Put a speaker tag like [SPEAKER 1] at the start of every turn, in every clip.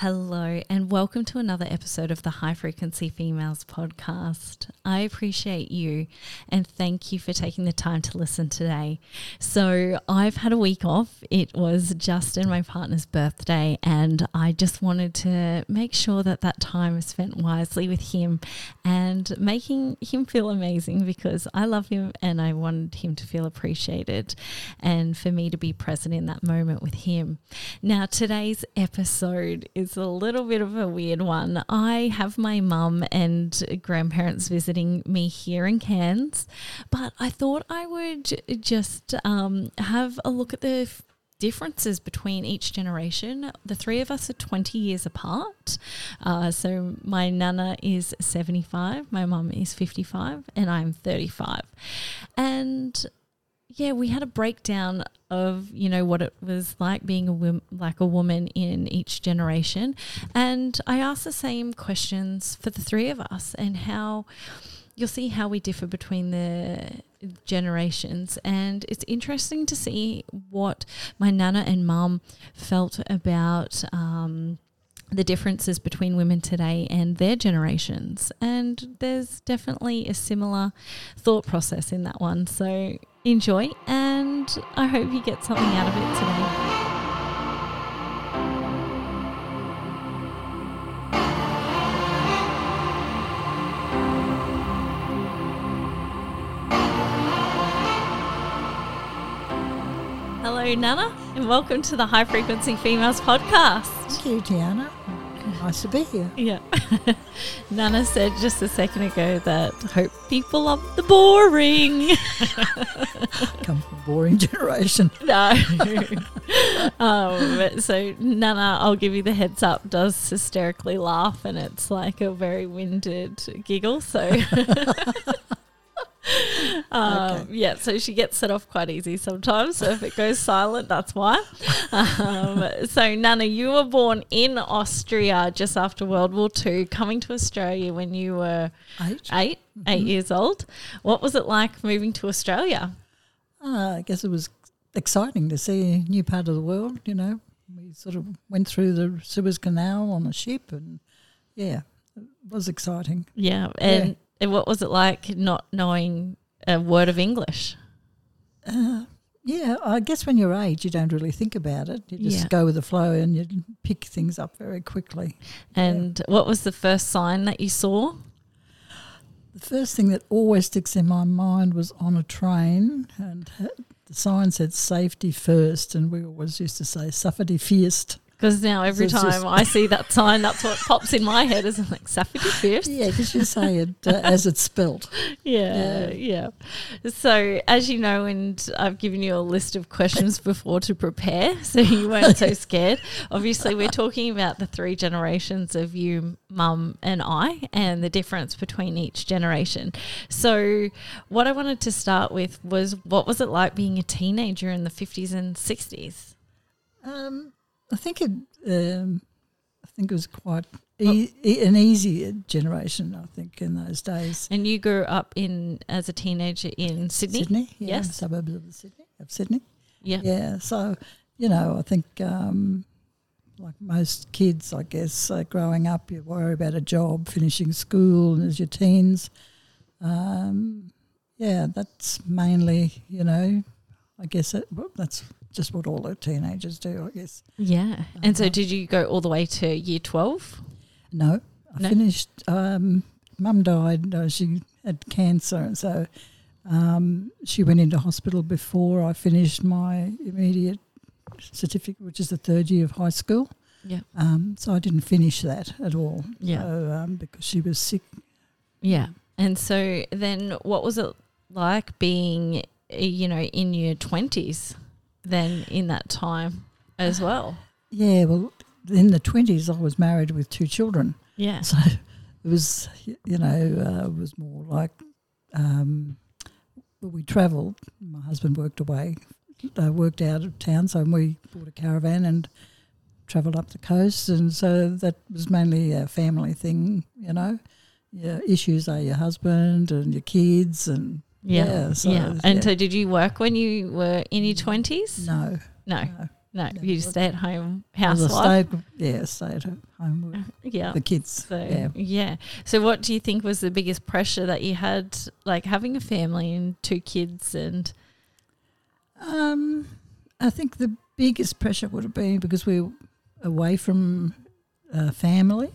[SPEAKER 1] Hello, and welcome to another episode of the High Frequency Females podcast. I appreciate you and thank you for taking the time to listen today. So, I've had a week off. It was Justin, my partner's birthday, and I just wanted to make sure that that time was spent wisely with him and making him feel amazing because I love him and I wanted him to feel appreciated and for me to be present in that moment with him. Now, today's episode is a little bit of a weird one. I have my mum and grandparents visiting me here in Cairns, but I thought I would just um, have a look at the differences between each generation. The three of us are 20 years apart. Uh, so my nana is 75, my mum is 55, and I'm 35. And yeah, we had a breakdown of you know what it was like being a wom- like a woman in each generation, and I asked the same questions for the three of us and how you'll see how we differ between the generations. And it's interesting to see what my nana and mum felt about um, the differences between women today and their generations. And there's definitely a similar thought process in that one. So enjoy, and I hope you get something out of it today. Hello, Nana, and welcome to the High Frequency Females podcast.
[SPEAKER 2] Thank you, Tiana. Nice to be here.
[SPEAKER 1] Yeah. Nana said just a second ago that hope people love the boring.
[SPEAKER 2] Come from a boring generation.
[SPEAKER 1] no. um, so Nana, I'll give you the heads up, does hysterically laugh and it's like a very winded giggle. So Um,
[SPEAKER 2] Okay.
[SPEAKER 1] Yeah, so she gets set off quite easy sometimes. So if it goes silent, that's why. Um, so, Nana, you were born in Austria just after World War II, coming to Australia when you were
[SPEAKER 2] Eight.
[SPEAKER 1] 8 eight years old. What was it like moving to Australia?
[SPEAKER 2] Uh, I guess it was exciting to see a new part of the world, you know. We sort of went through the Suez Canal on a ship and, yeah, it was exciting.
[SPEAKER 1] Yeah, and, and what was it like not knowing a word of English?
[SPEAKER 2] Uh, yeah, I guess when you're eight, you don't really think about it. You just
[SPEAKER 1] Yeah.
[SPEAKER 2] go with the flow and you pick things up very quickly.
[SPEAKER 1] And what was the first sign that you saw?
[SPEAKER 2] The first thing that always sticks in my mind was on a train, and the sign said "safety first, and we always used to say "safety first.
[SPEAKER 1] Because now every
[SPEAKER 2] So
[SPEAKER 1] time I see that sign, that's what pops in my head is like Safety first.
[SPEAKER 2] Yeah, because you say it uh, as it's spelt.
[SPEAKER 1] Yeah, yeah. So, as you know, and I've given you a list of questions before to prepare, so you weren't so scared. Obviously, we're talking about the three generations of you, mum, and I, and the difference between each generation. So, what I wanted to start with was what was it like being a teenager in the 50s and 60s?
[SPEAKER 2] Um, I think it. Um, I think it was quite e- e- an easy generation. I think in those days.
[SPEAKER 1] And you grew up in as a teenager in Sydney?
[SPEAKER 2] Sydney, yeah,
[SPEAKER 1] Yes.
[SPEAKER 2] suburbs of Sydney, of Sydney.
[SPEAKER 1] Yeah.
[SPEAKER 2] Yeah, so you know, I think um, like most kids, I guess, uh, growing up, you worry about a job, finishing school, and as your teens, um, yeah, that's mainly, you know, I guess it, well, that's just what all the teenagers do, I guess.
[SPEAKER 1] Yeah. And so,
[SPEAKER 2] Uh-huh.
[SPEAKER 1] did you go all the way to year 12?
[SPEAKER 2] No, I
[SPEAKER 1] No?
[SPEAKER 2] finished. Um, Mum died. Uh, she had cancer, and so um, she went into hospital before I finished my intermediate certificate, which is the third year of high school.
[SPEAKER 1] Yeah.
[SPEAKER 2] Um, so I didn't finish that at all.
[SPEAKER 1] Yeah.
[SPEAKER 2] So, um, because she was sick.
[SPEAKER 1] Yeah. And so then what was it like being, you know, in your 20s then in that time as well?
[SPEAKER 2] Yeah. Well, in the twenties, I was married with two children.
[SPEAKER 1] Yeah.
[SPEAKER 2] So it was, you know, uh, it was more like um, well, we travelled. My husband worked away, uh, worked out of town, so we bought a caravan and travelled up the coast, and so that was mainly a family thing, you know. Your issues are your husband and your kids, and
[SPEAKER 1] Yeah.
[SPEAKER 2] Yeah,
[SPEAKER 1] Yeah.
[SPEAKER 2] so,
[SPEAKER 1] And
[SPEAKER 2] yeah.
[SPEAKER 1] so did you work when you were in your 20s?
[SPEAKER 2] no,
[SPEAKER 1] No.
[SPEAKER 2] no.
[SPEAKER 1] No,
[SPEAKER 2] No,
[SPEAKER 1] you stay at home
[SPEAKER 2] was
[SPEAKER 1] housewife.
[SPEAKER 2] yeah, stay at home with
[SPEAKER 1] Yeah.
[SPEAKER 2] the kids.
[SPEAKER 1] So
[SPEAKER 2] yeah.
[SPEAKER 1] yeah. So what do you think was the biggest pressure that you had, like having a family and two kids and
[SPEAKER 2] Um, I think the biggest pressure would have been because we were away from uh, family,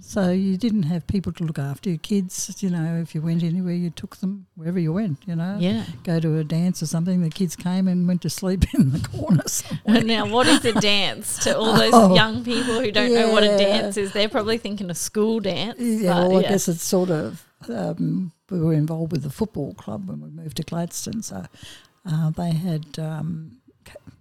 [SPEAKER 2] so you didn't have people to look after your kids. You know, if you went anywhere, you took them wherever you went. You know,
[SPEAKER 1] yeah.
[SPEAKER 2] go to a dance or something. The kids came and went to sleep in the corner somewhere.
[SPEAKER 1] now, what is a dance to all those
[SPEAKER 2] Oh,
[SPEAKER 1] young people who don't know what a dance is? They're probably thinking a school dance.
[SPEAKER 2] Yeah, well, I
[SPEAKER 1] yeah.
[SPEAKER 2] guess it's sort of. Um, we were involved with the football club when we moved to Gladstone, so uh, they had um,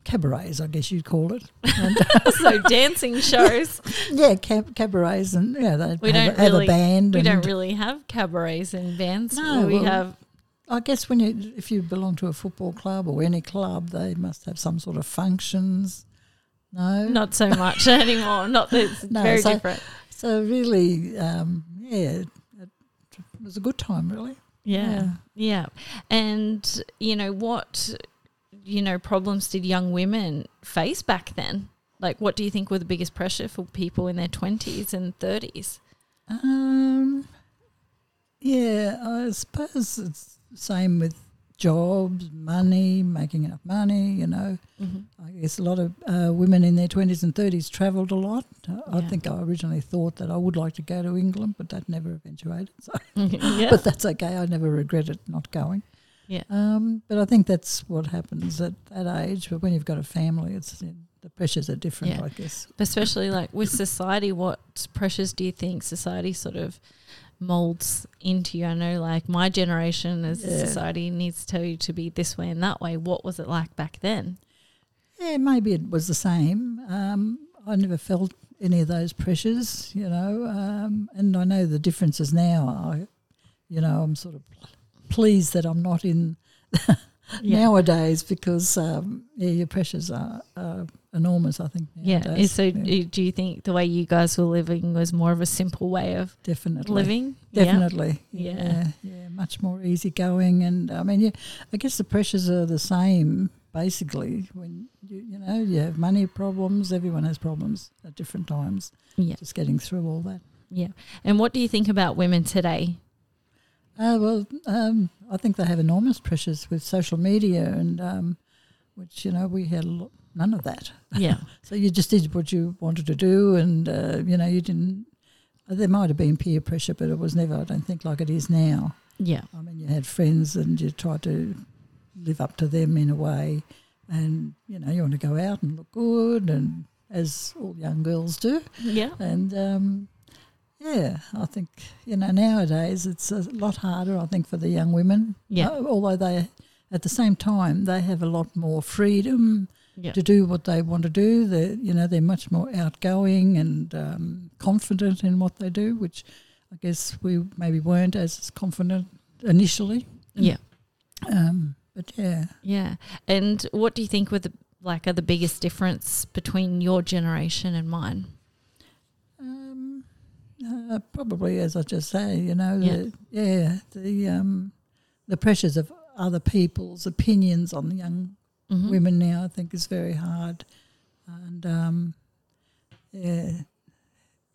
[SPEAKER 2] cabarets, I guess you'd call it. And,
[SPEAKER 1] so dancing shows.
[SPEAKER 2] yeah, cab- cabarets, and yeah, they'd
[SPEAKER 1] We
[SPEAKER 2] have,
[SPEAKER 1] don't
[SPEAKER 2] have
[SPEAKER 1] really-
[SPEAKER 2] a band.
[SPEAKER 1] We don't really have cabarets and bands.
[SPEAKER 2] No,
[SPEAKER 1] we
[SPEAKER 2] well,
[SPEAKER 1] have
[SPEAKER 2] I guess when you, if you belong to a football club or any club, they must have some sort of functions. No,
[SPEAKER 1] not so much anymore. Not that it's
[SPEAKER 2] No,
[SPEAKER 1] very
[SPEAKER 2] so-
[SPEAKER 1] different.
[SPEAKER 2] So really, um, yeah, it, it was a good time, really.
[SPEAKER 1] Yeah. Yeah. And, you know, what, you know, problems did young women face back then? Like, what do you think were the biggest pressure for people in their 20s and 30s?
[SPEAKER 2] Um, yeah, I suppose it's the same with jobs, money, making enough money. You know,
[SPEAKER 1] Mm-hmm.
[SPEAKER 2] I guess a lot of uh, women in their twenties and thirties travelled a lot. I
[SPEAKER 1] Yeah.
[SPEAKER 2] think I originally thought that I would like to go to England, but that never eventuated. So,
[SPEAKER 1] yeah.
[SPEAKER 2] but that's okay. I never regretted not going.
[SPEAKER 1] Yeah.
[SPEAKER 2] Um, but I think that's what happens at that age. But when you've got a family, it's the pressures are different.
[SPEAKER 1] Yeah.
[SPEAKER 2] I guess.
[SPEAKER 1] Especially like with society, what pressures do you think society sort of molds into you? I know like my generation as
[SPEAKER 2] Yeah.
[SPEAKER 1] society needs to tell you to be this way and that way. What was it like back then?
[SPEAKER 2] Yeah, maybe it was the same. Um, I never felt any of those pressures, you know, um, and I know the differences now. I, you know, I'm sort of pleased that I'm not in nowadays because um, yeah, your pressures are, are enormous. I think.
[SPEAKER 1] Yeah. So do do you think the way you guys were living was more of a simple way of
[SPEAKER 2] definitely
[SPEAKER 1] living? Yeah.
[SPEAKER 2] Definitely,
[SPEAKER 1] Yeah.
[SPEAKER 2] yeah, yeah, much more easygoing, and I mean, yeah, I guess the pressures are the same basically. When you you know you have money problems, everyone has problems at different times.
[SPEAKER 1] Yeah.
[SPEAKER 2] Just getting through all that.
[SPEAKER 1] Yeah. And what do you think about women today?
[SPEAKER 2] Uh, well, um, I think they have enormous pressures with social media, and um, which you know we had lot, none of that.
[SPEAKER 1] Yeah.
[SPEAKER 2] So you just did what you wanted to do, and uh, you know you didn't. uh, There might have been peer pressure, but it was never. I don't think like it is now.
[SPEAKER 1] Yeah.
[SPEAKER 2] I mean, you had friends and you tried to live up to them in a way. And, you know, you want to go out and look good, and as all young girls do.
[SPEAKER 1] Yeah.
[SPEAKER 2] And, um, yeah, I think, you know, nowadays it's a lot harder, I think, for the young women.
[SPEAKER 1] Yeah.
[SPEAKER 2] Uh, although they, at the same time, they have a lot more freedom
[SPEAKER 1] Yeah.
[SPEAKER 2] to do what they want to do. They, you know, they're much more outgoing and um, confident in what they do, which I guess we maybe weren't as confident initially.
[SPEAKER 1] Yeah.
[SPEAKER 2] Um, but yeah,
[SPEAKER 1] Yeah. And what do you think were the like are the biggest difference between your generation and mine?
[SPEAKER 2] Uh, probably as I just say, you know,
[SPEAKER 1] Yeah.
[SPEAKER 2] the, yeah, the um, the pressures of other people's opinions on young
[SPEAKER 1] Mhm.
[SPEAKER 2] women now, I think, is very hard, and um, yeah,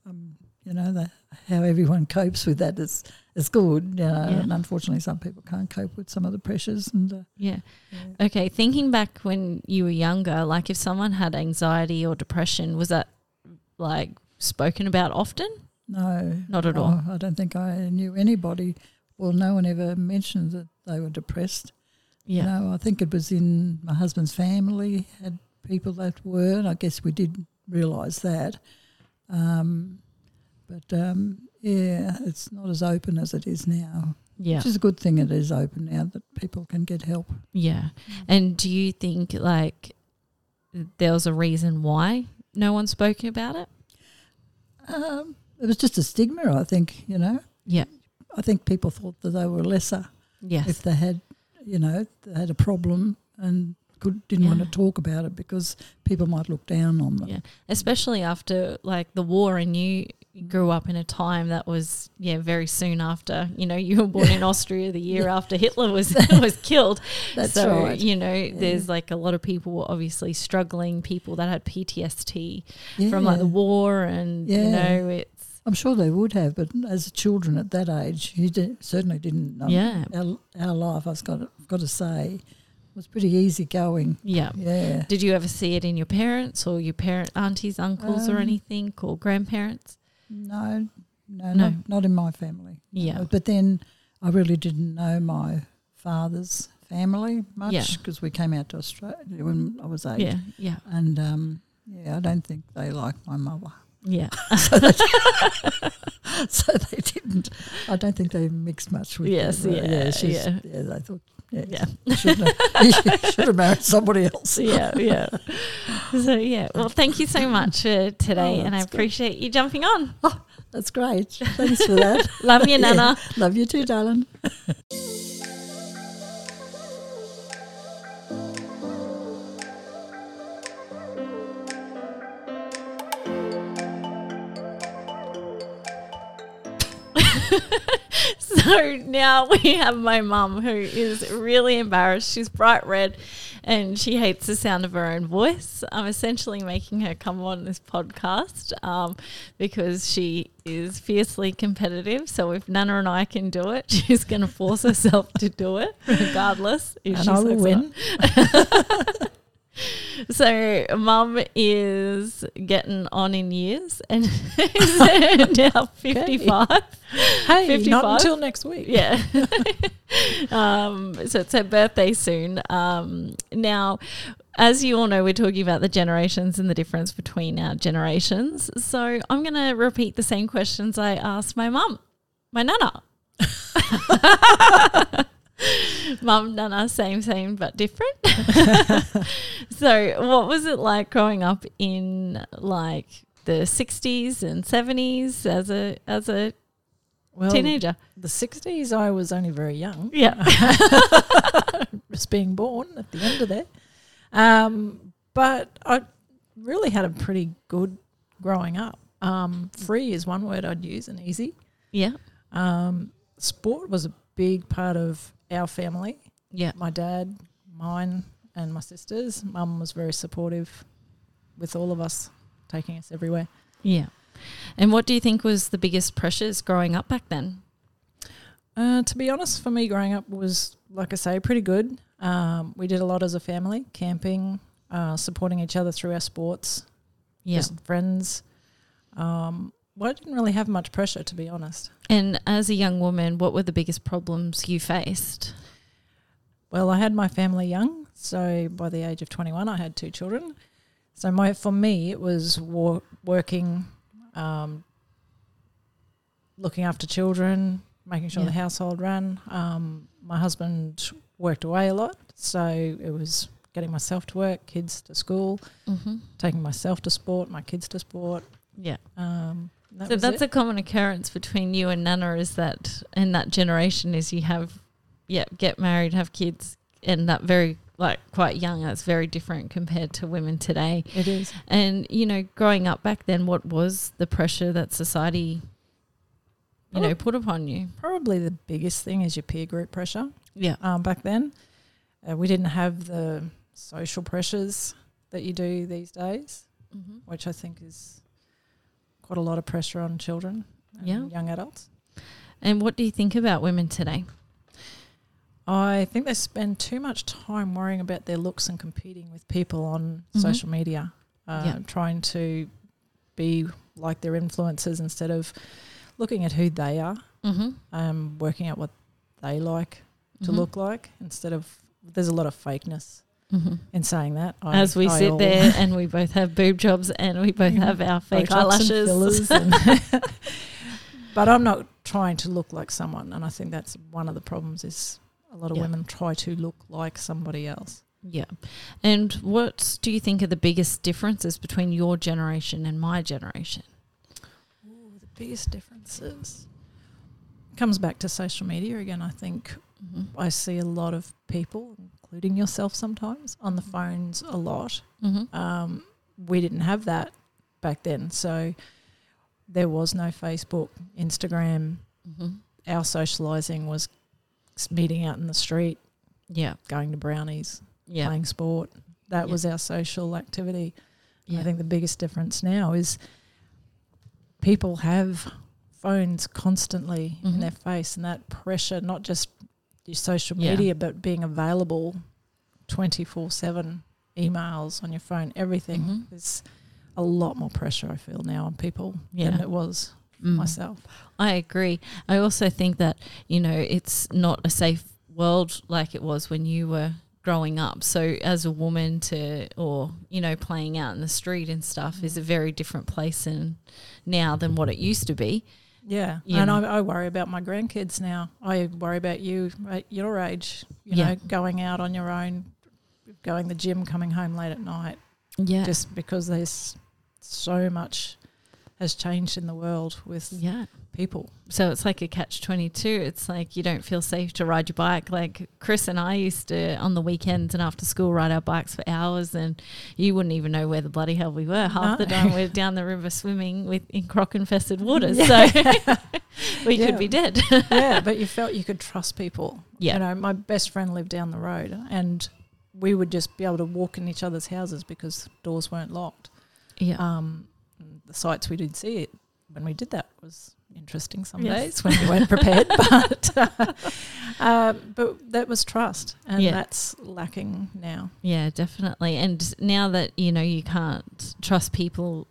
[SPEAKER 2] um, you know, the, how everyone copes with that is is good, you know,
[SPEAKER 1] Yeah.
[SPEAKER 2] and unfortunately, some people can't cope with some of the pressures, and uh,
[SPEAKER 1] Yeah.
[SPEAKER 2] yeah.
[SPEAKER 1] Okay. Thinking back when you were younger, like if someone had anxiety or depression, was that like spoken about often?
[SPEAKER 2] No,
[SPEAKER 1] Not at
[SPEAKER 2] no,
[SPEAKER 1] all.
[SPEAKER 2] I don't think I knew anybody. Well, no one ever mentioned that they were depressed.
[SPEAKER 1] Yeah.
[SPEAKER 2] Know, I think it was in my husband's family had people that were. And I guess we did realise that. Um, but um, yeah, it's not as open as it is now.
[SPEAKER 1] Yeah.
[SPEAKER 2] Which is a good thing. It is open now that people can get help.
[SPEAKER 1] Yeah. And do you think like there was a reason why no one spoke about it?
[SPEAKER 2] Um, it was just a stigma, I think. You know,
[SPEAKER 1] Yeah.
[SPEAKER 2] I think people thought that they were lesser
[SPEAKER 1] Yes.
[SPEAKER 2] if they had, you know, they had a problem, and could didn't want to talk about it because people might look down on them.
[SPEAKER 1] Yeah, especially after like the war, and you grew up in a time that was yeah very soon after. You know, you were born in Austria the year after Hitler was was killed.
[SPEAKER 2] That's
[SPEAKER 1] so
[SPEAKER 2] right.
[SPEAKER 1] you know, there's like a lot of people were obviously struggling, people that had PTSD from like the war, and you know, it's
[SPEAKER 2] I'm sure they would have, but as children at that age, you di- certainly didn't. Um,
[SPEAKER 1] Yeah.
[SPEAKER 2] Our, our life, I've got, to- got to say, was pretty easy going.
[SPEAKER 1] yeah.
[SPEAKER 2] Yeah.
[SPEAKER 1] Did you ever see it in your parents or your parent aunties, uncles, or
[SPEAKER 2] Um,
[SPEAKER 1] anything, or grandparents?
[SPEAKER 2] No, no,
[SPEAKER 1] No.
[SPEAKER 2] Not, not in my family.
[SPEAKER 1] Yeah.
[SPEAKER 2] But then I really didn't know my father's family much because we came out to Australia when I was eight.
[SPEAKER 1] Yeah, yeah,
[SPEAKER 2] And um, yeah, I don't think they liked my mother.
[SPEAKER 1] Yeah.
[SPEAKER 2] so they didn't. I don't think they mixed much with.
[SPEAKER 1] Yes,
[SPEAKER 2] them.
[SPEAKER 1] yeah,
[SPEAKER 2] she's-
[SPEAKER 1] yeah.
[SPEAKER 2] yeah. They thought, yeah,
[SPEAKER 1] Yeah.
[SPEAKER 2] you should have, should have married somebody else.
[SPEAKER 1] yeah, yeah. So yeah, well, thank you so much for today,
[SPEAKER 2] Oh,
[SPEAKER 1] and I
[SPEAKER 2] that's good.
[SPEAKER 1] appreciate you jumping on.
[SPEAKER 2] Oh, That's great. Thanks for that.
[SPEAKER 1] Love you,
[SPEAKER 2] Yeah.
[SPEAKER 1] Nana.
[SPEAKER 2] Love you too, darling.
[SPEAKER 1] So now we have my mum who is really embarrassed. She's bright red and she hates the sound of her own voice. I'm essentially making her come on this podcast um, because she is fiercely competitive. So if Nana and I can do it, she's going to force herself to do it regardless. If
[SPEAKER 2] And I will
[SPEAKER 1] sucks or not.
[SPEAKER 2] win.
[SPEAKER 1] So mum is getting on in years and is now 55.
[SPEAKER 3] Hey,
[SPEAKER 1] 55?
[SPEAKER 3] not until next week.
[SPEAKER 1] Yeah. um, so it's her birthday soon. Um, now, as you all know, we're talking about the generations and the difference between our generations. So I'm going to repeat the same questions I asked my mum, my nana. Mum, nana, same, same, but different. so, what was it like growing up in like the 60s and 70s as a as a
[SPEAKER 3] Well,
[SPEAKER 1] teenager?
[SPEAKER 3] the 60s, I was only very young,
[SPEAKER 1] Yeah.
[SPEAKER 3] just being born at the end of there. Um, but I really had a pretty good growing up. Um, free is one word I'd use and easy.
[SPEAKER 1] Yeah.
[SPEAKER 3] Um, sport was a big part of our family.
[SPEAKER 1] Yeah.
[SPEAKER 3] My dad, mine, and my sisters. Mum was very supportive with all of us, taking us everywhere.
[SPEAKER 1] Yeah. And what do you think was the biggest pressures growing up back then?
[SPEAKER 3] Uh, to be honest, for me, growing up was, like I say, pretty good. Um, we did a lot as a family, camping, uh, supporting each other through our sports,
[SPEAKER 1] Yeah.
[SPEAKER 3] just friends. Um, well, I didn't really have much pressure, to be honest.
[SPEAKER 1] And as a young woman, what were the biggest problems you faced?
[SPEAKER 3] Well, I had my family young, so by the age of 21, I had two children. So my for me, it was wo- working, um, looking after children, making sure
[SPEAKER 1] Yeah.
[SPEAKER 3] the household ran. Um, my husband worked away a lot, so it was getting myself to work, kids to school,
[SPEAKER 1] Mm-hmm.
[SPEAKER 3] taking myself to sport, my kids to sport.
[SPEAKER 1] Yeah.
[SPEAKER 3] Um, that
[SPEAKER 1] so that's
[SPEAKER 3] it.
[SPEAKER 1] a common occurrence between you and Nana is that in that generation is you have, yeah, get married, have kids, and that very like quite young. That's very different compared to women today.
[SPEAKER 3] it is.
[SPEAKER 1] And you know, growing up back then, what was the pressure that society, you know,
[SPEAKER 3] Oh.
[SPEAKER 1] put upon you?
[SPEAKER 3] Probably the biggest thing is your peer group pressure.
[SPEAKER 1] Yeah.
[SPEAKER 3] um, back then. Uh, we didn't have the social pressures that you do these days,
[SPEAKER 1] Mm-hmm.
[SPEAKER 3] which I think is quite a lot of pressure on children and
[SPEAKER 1] Yeah.
[SPEAKER 3] young adults.
[SPEAKER 1] And what do you think about women today?
[SPEAKER 3] I think they spend too much time worrying about their looks and competing with people on
[SPEAKER 1] Mhm.
[SPEAKER 3] social media, uh,
[SPEAKER 1] Yeah.
[SPEAKER 3] trying to be like their influencers instead of looking at who they are,
[SPEAKER 1] Mm-hmm.
[SPEAKER 3] um, working out what they like to
[SPEAKER 1] Mhm.
[SPEAKER 3] look like instead of there's a lot of fakeness
[SPEAKER 1] Mm-hmm.
[SPEAKER 3] in saying that. I-
[SPEAKER 1] As we
[SPEAKER 3] I
[SPEAKER 1] sit
[SPEAKER 3] al-
[SPEAKER 1] there and we both have boob jobs and we both have our fake
[SPEAKER 3] Botox and
[SPEAKER 1] eyelashes.
[SPEAKER 3] and- but I'm not trying to look like someone, and I think that's one of the problems. Is a lot of
[SPEAKER 1] Yeah.
[SPEAKER 3] women try to look like somebody else.
[SPEAKER 1] yeah. And what do you think are the biggest differences between your generation and my generation?
[SPEAKER 3] the biggest differences comes back to social media again. I think
[SPEAKER 1] Mm-hmm.
[SPEAKER 3] I see a lot of people, including yourself sometimes on the phones a lot.
[SPEAKER 1] Mm-hmm.
[SPEAKER 3] Um, we didn't have that back then, so there was no Facebook, Instagram.
[SPEAKER 1] Mm-hmm.
[SPEAKER 3] Our socializing was meeting out in the street,
[SPEAKER 1] Yeah.
[SPEAKER 3] going to brownies,
[SPEAKER 1] Yeah.
[SPEAKER 3] playing sport. That
[SPEAKER 1] Yeah.
[SPEAKER 3] was our social activity.
[SPEAKER 1] Yeah.
[SPEAKER 3] I think the biggest difference now is people have phones constantly
[SPEAKER 1] Mhm.
[SPEAKER 3] in their face, and that pressure, not just your social
[SPEAKER 1] Yeah.
[SPEAKER 3] media, but being available 24 7 emails on your phone, everything.
[SPEAKER 1] Mhm.
[SPEAKER 3] There's a lot more pressure, I feel, now on people
[SPEAKER 1] Yeah.
[SPEAKER 3] than it was
[SPEAKER 1] Mm.
[SPEAKER 3] myself.
[SPEAKER 1] I agree. I also think that, you know, it's not a safe world like it was when you were growing up. So as a woman to or, you know, playing out in the street and stuff is a very different place in now than what it used to be.
[SPEAKER 3] Yeah.
[SPEAKER 1] You
[SPEAKER 3] and. I, I worry about my grandkids now. I worry about you at your age, you
[SPEAKER 1] Yeah.
[SPEAKER 3] know, going out on your own, going to the gym, coming home late at night.
[SPEAKER 1] Yeah.
[SPEAKER 3] just because there's so much has changed in the world with
[SPEAKER 1] yeah.
[SPEAKER 3] People.
[SPEAKER 1] So it's like a catch 22. It's like you don't feel safe to ride your bike. Like Chris and I used to, on the weekends and after school, ride our bikes for hours, and you wouldn't even know where the bloody hell we were. Half the time we're down the river swimming with in croc infested waters.
[SPEAKER 3] Yeah.
[SPEAKER 1] So we
[SPEAKER 3] Yeah.
[SPEAKER 1] could be dead.
[SPEAKER 3] yeah, but you felt you could trust people.
[SPEAKER 1] Yeah.
[SPEAKER 3] You know, my best friend lived down the road and we would just be able to walk in each other's houses because doors weren't locked.
[SPEAKER 1] yeah.
[SPEAKER 3] Um, the sights we did see it when we did that was interesting some
[SPEAKER 1] Yes.
[SPEAKER 3] days when you weren't prepared, but uh, um, but that was trust, and
[SPEAKER 1] Yeah.
[SPEAKER 3] that's lacking now.
[SPEAKER 1] Yeah, definitely. And now that you know you can't trust people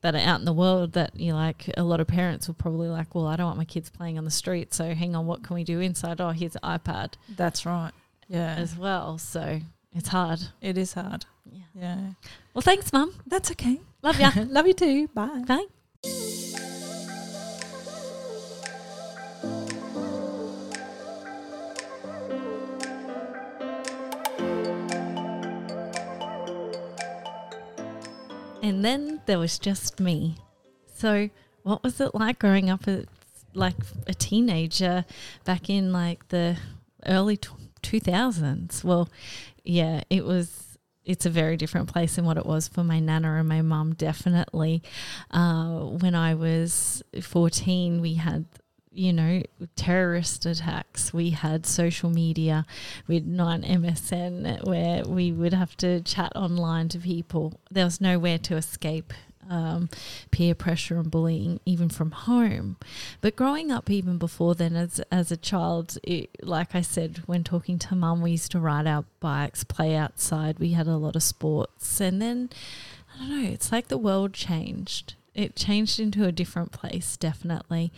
[SPEAKER 1] that are out in the world, that you like, a lot of parents will probably like, well, I don't want my kids playing on the street, so hang on, what can we do inside? Oh, here's an iPad
[SPEAKER 3] That's right. Yeah,
[SPEAKER 1] as well. So it's hard.
[SPEAKER 3] it is hard.
[SPEAKER 1] Yeah.
[SPEAKER 3] Yeah,
[SPEAKER 1] Well, thanks, Mum.
[SPEAKER 3] that's okay.
[SPEAKER 1] Love you.
[SPEAKER 3] Love you too. Bye.
[SPEAKER 1] Bye. And then there was just me. So, what was it like growing up as like a teenager back in like the early 2000s? Well, yeah, it was. It's a very different place than what it was for my nana and my mum. Definitely, uh, when I was 14, we had you know terrorist attacks. We had social media. We had nine MSN where we would have to chat online to people. There was nowhere to escape um, peer pressure and bullying, even from home. But growing up, even before then, as as a child, it, like I said, when talking to mum, we used to ride our bikes, play outside. We had a lot of sports, and then I don't know. It's like the world changed. It changed into a different place, definitely.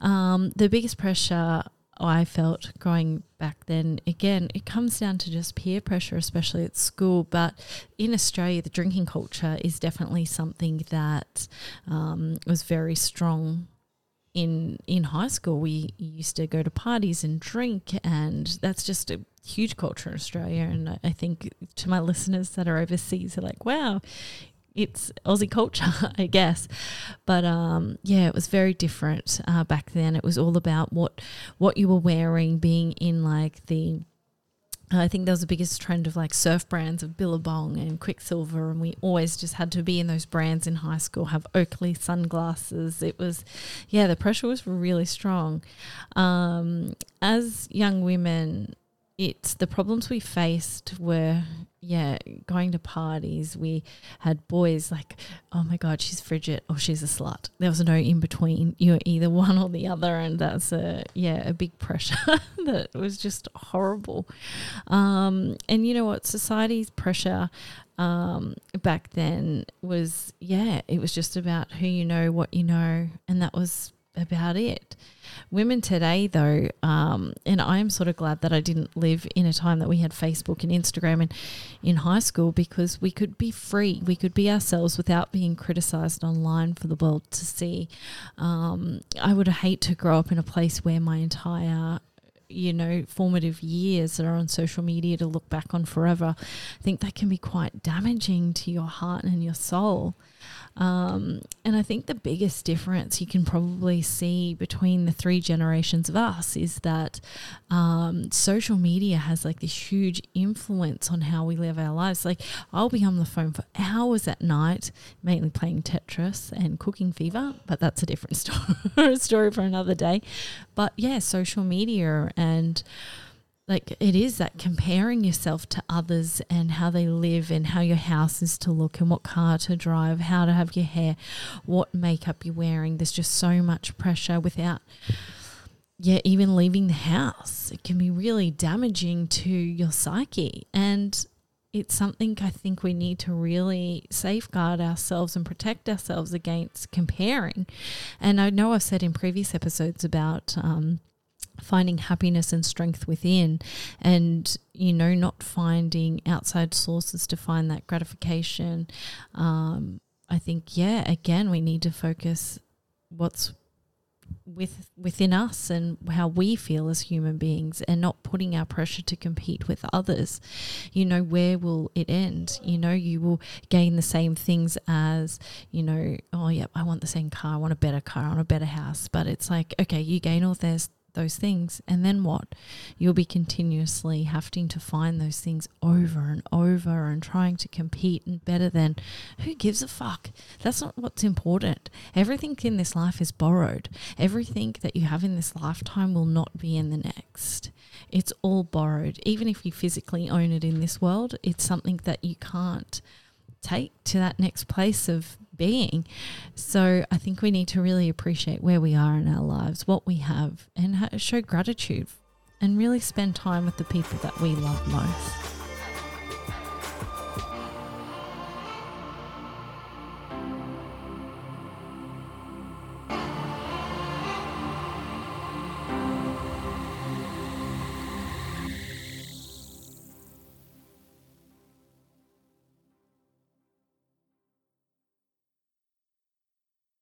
[SPEAKER 1] Um, the biggest pressure I felt growing back then, again, it comes down to just peer pressure, especially at school. But in Australia, the drinking culture is definitely something that um, was very strong. In in high school, we used to go to parties and drink, and that's just a huge culture in Australia. And I- I think to my listeners that are overseas, they're like, "Wow, it's Aussie culture, I guess." But um, yeah, it was very different uh, back then. It was all about what what you were wearing, being in like the. I think there was the biggest trend of like surf brands of Billabong and Quiksilver, and we always just had to be in those brands in high school. Have Oakley sunglasses. It was, yeah, the pressure was really strong. Um, as young women, it's the problems we faced were yeah going to parties. We had boys like oh my god she's frigid or she's a slut. There was no in between. You're either one or the other and that's a yeah a big pressure that was just horrible. Um and you know what? Society's pressure um back then was yeah it was just about who you know what you know and that was about it. Women today though um, and i'm sort of glad that i didn't live in a time that we had facebook and instagram and in high school because we could be free. We could be ourselves without being criticized online for the world to see. Um, i would hate to grow up in a place where my entire you know formative years are on social media to look back on forever i think that can be quite damaging to your heart and your soul Um, and I think the biggest difference you can probably see between the three generations of us is that um, social media has like this huge influence on how we live our lives. Like I'll be on the phone for hours at night, mainly playing Tetris and cooking fever, but that's a different story, story for another day. But yeah, social media and like it is that comparing yourself to others and how they live and how your house is to look and what car to drive, how to have your hair, what makeup you're wearing. There's just so much pressure without yeah, even leaving the house. It can be really damaging to your psyche. And it's something I think we need to really safeguard ourselves and protect ourselves against comparing. And I know I've said in previous episodes about um, finding happiness and strength within and you know not finding outside sources to find that gratification um, i think yeah again we need to focus what's with within us and how we feel as human beings and not putting our pressure to compete with others. You know where will it end? You know you will gain the same things as you know oh yeah i want the same car i want a better car i want a better house. But it's like okay you gain all this those things. And then what? You'll be continuously having to find those things over and over and trying to compete and better than who gives a fuck? That's not what's important. Everything in this life is borrowed. Everything that you have in this lifetime will not be in the next. It's all borrowed. Even if you physically own it in this world, it's something that you can't take to that next place of being. So I think we need to really appreciate where we are in our lives, what we have, and show gratitude and really spend time with the people that we love most.